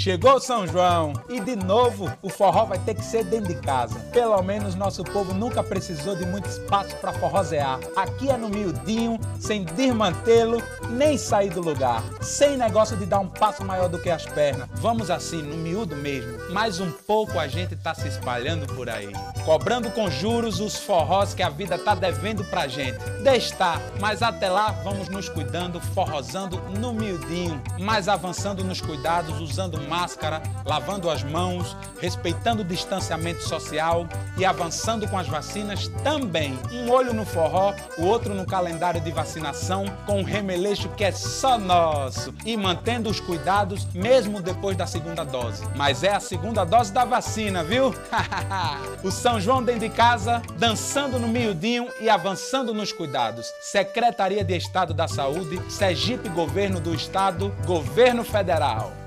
Chegou São João e de novo o forró vai ter que ser dentro de casa. Pelo menos nosso povo nunca precisou de muito espaço para forrosear. Aqui é no miudinho, sem desmantê-lo, nem sair do lugar. Sem negócio de dar um passo maior do que as pernas. Vamos assim, no miúdo mesmo. Mais um pouco a gente tá se espalhando por aí. Cobrando com juros os forrós que a vida tá devendo pra gente. Deixa, mas até lá vamos nos cuidando, forrosando no miudinho, mas avançando nos cuidados, usando máscara, lavando as mãos, respeitando o distanciamento social e avançando com as vacinas também. Um olho no forró, o outro no calendário de vacinação, com um remeleixo que é só nosso e mantendo os cuidados mesmo depois da segunda dose. Mas é a segunda dose da vacina, viu? o São João dentro de casa, dançando no miudinho e avançando nos cuidados. Secretaria de Estado da Saúde, Sergipe Governo do Estado, Governo Federal.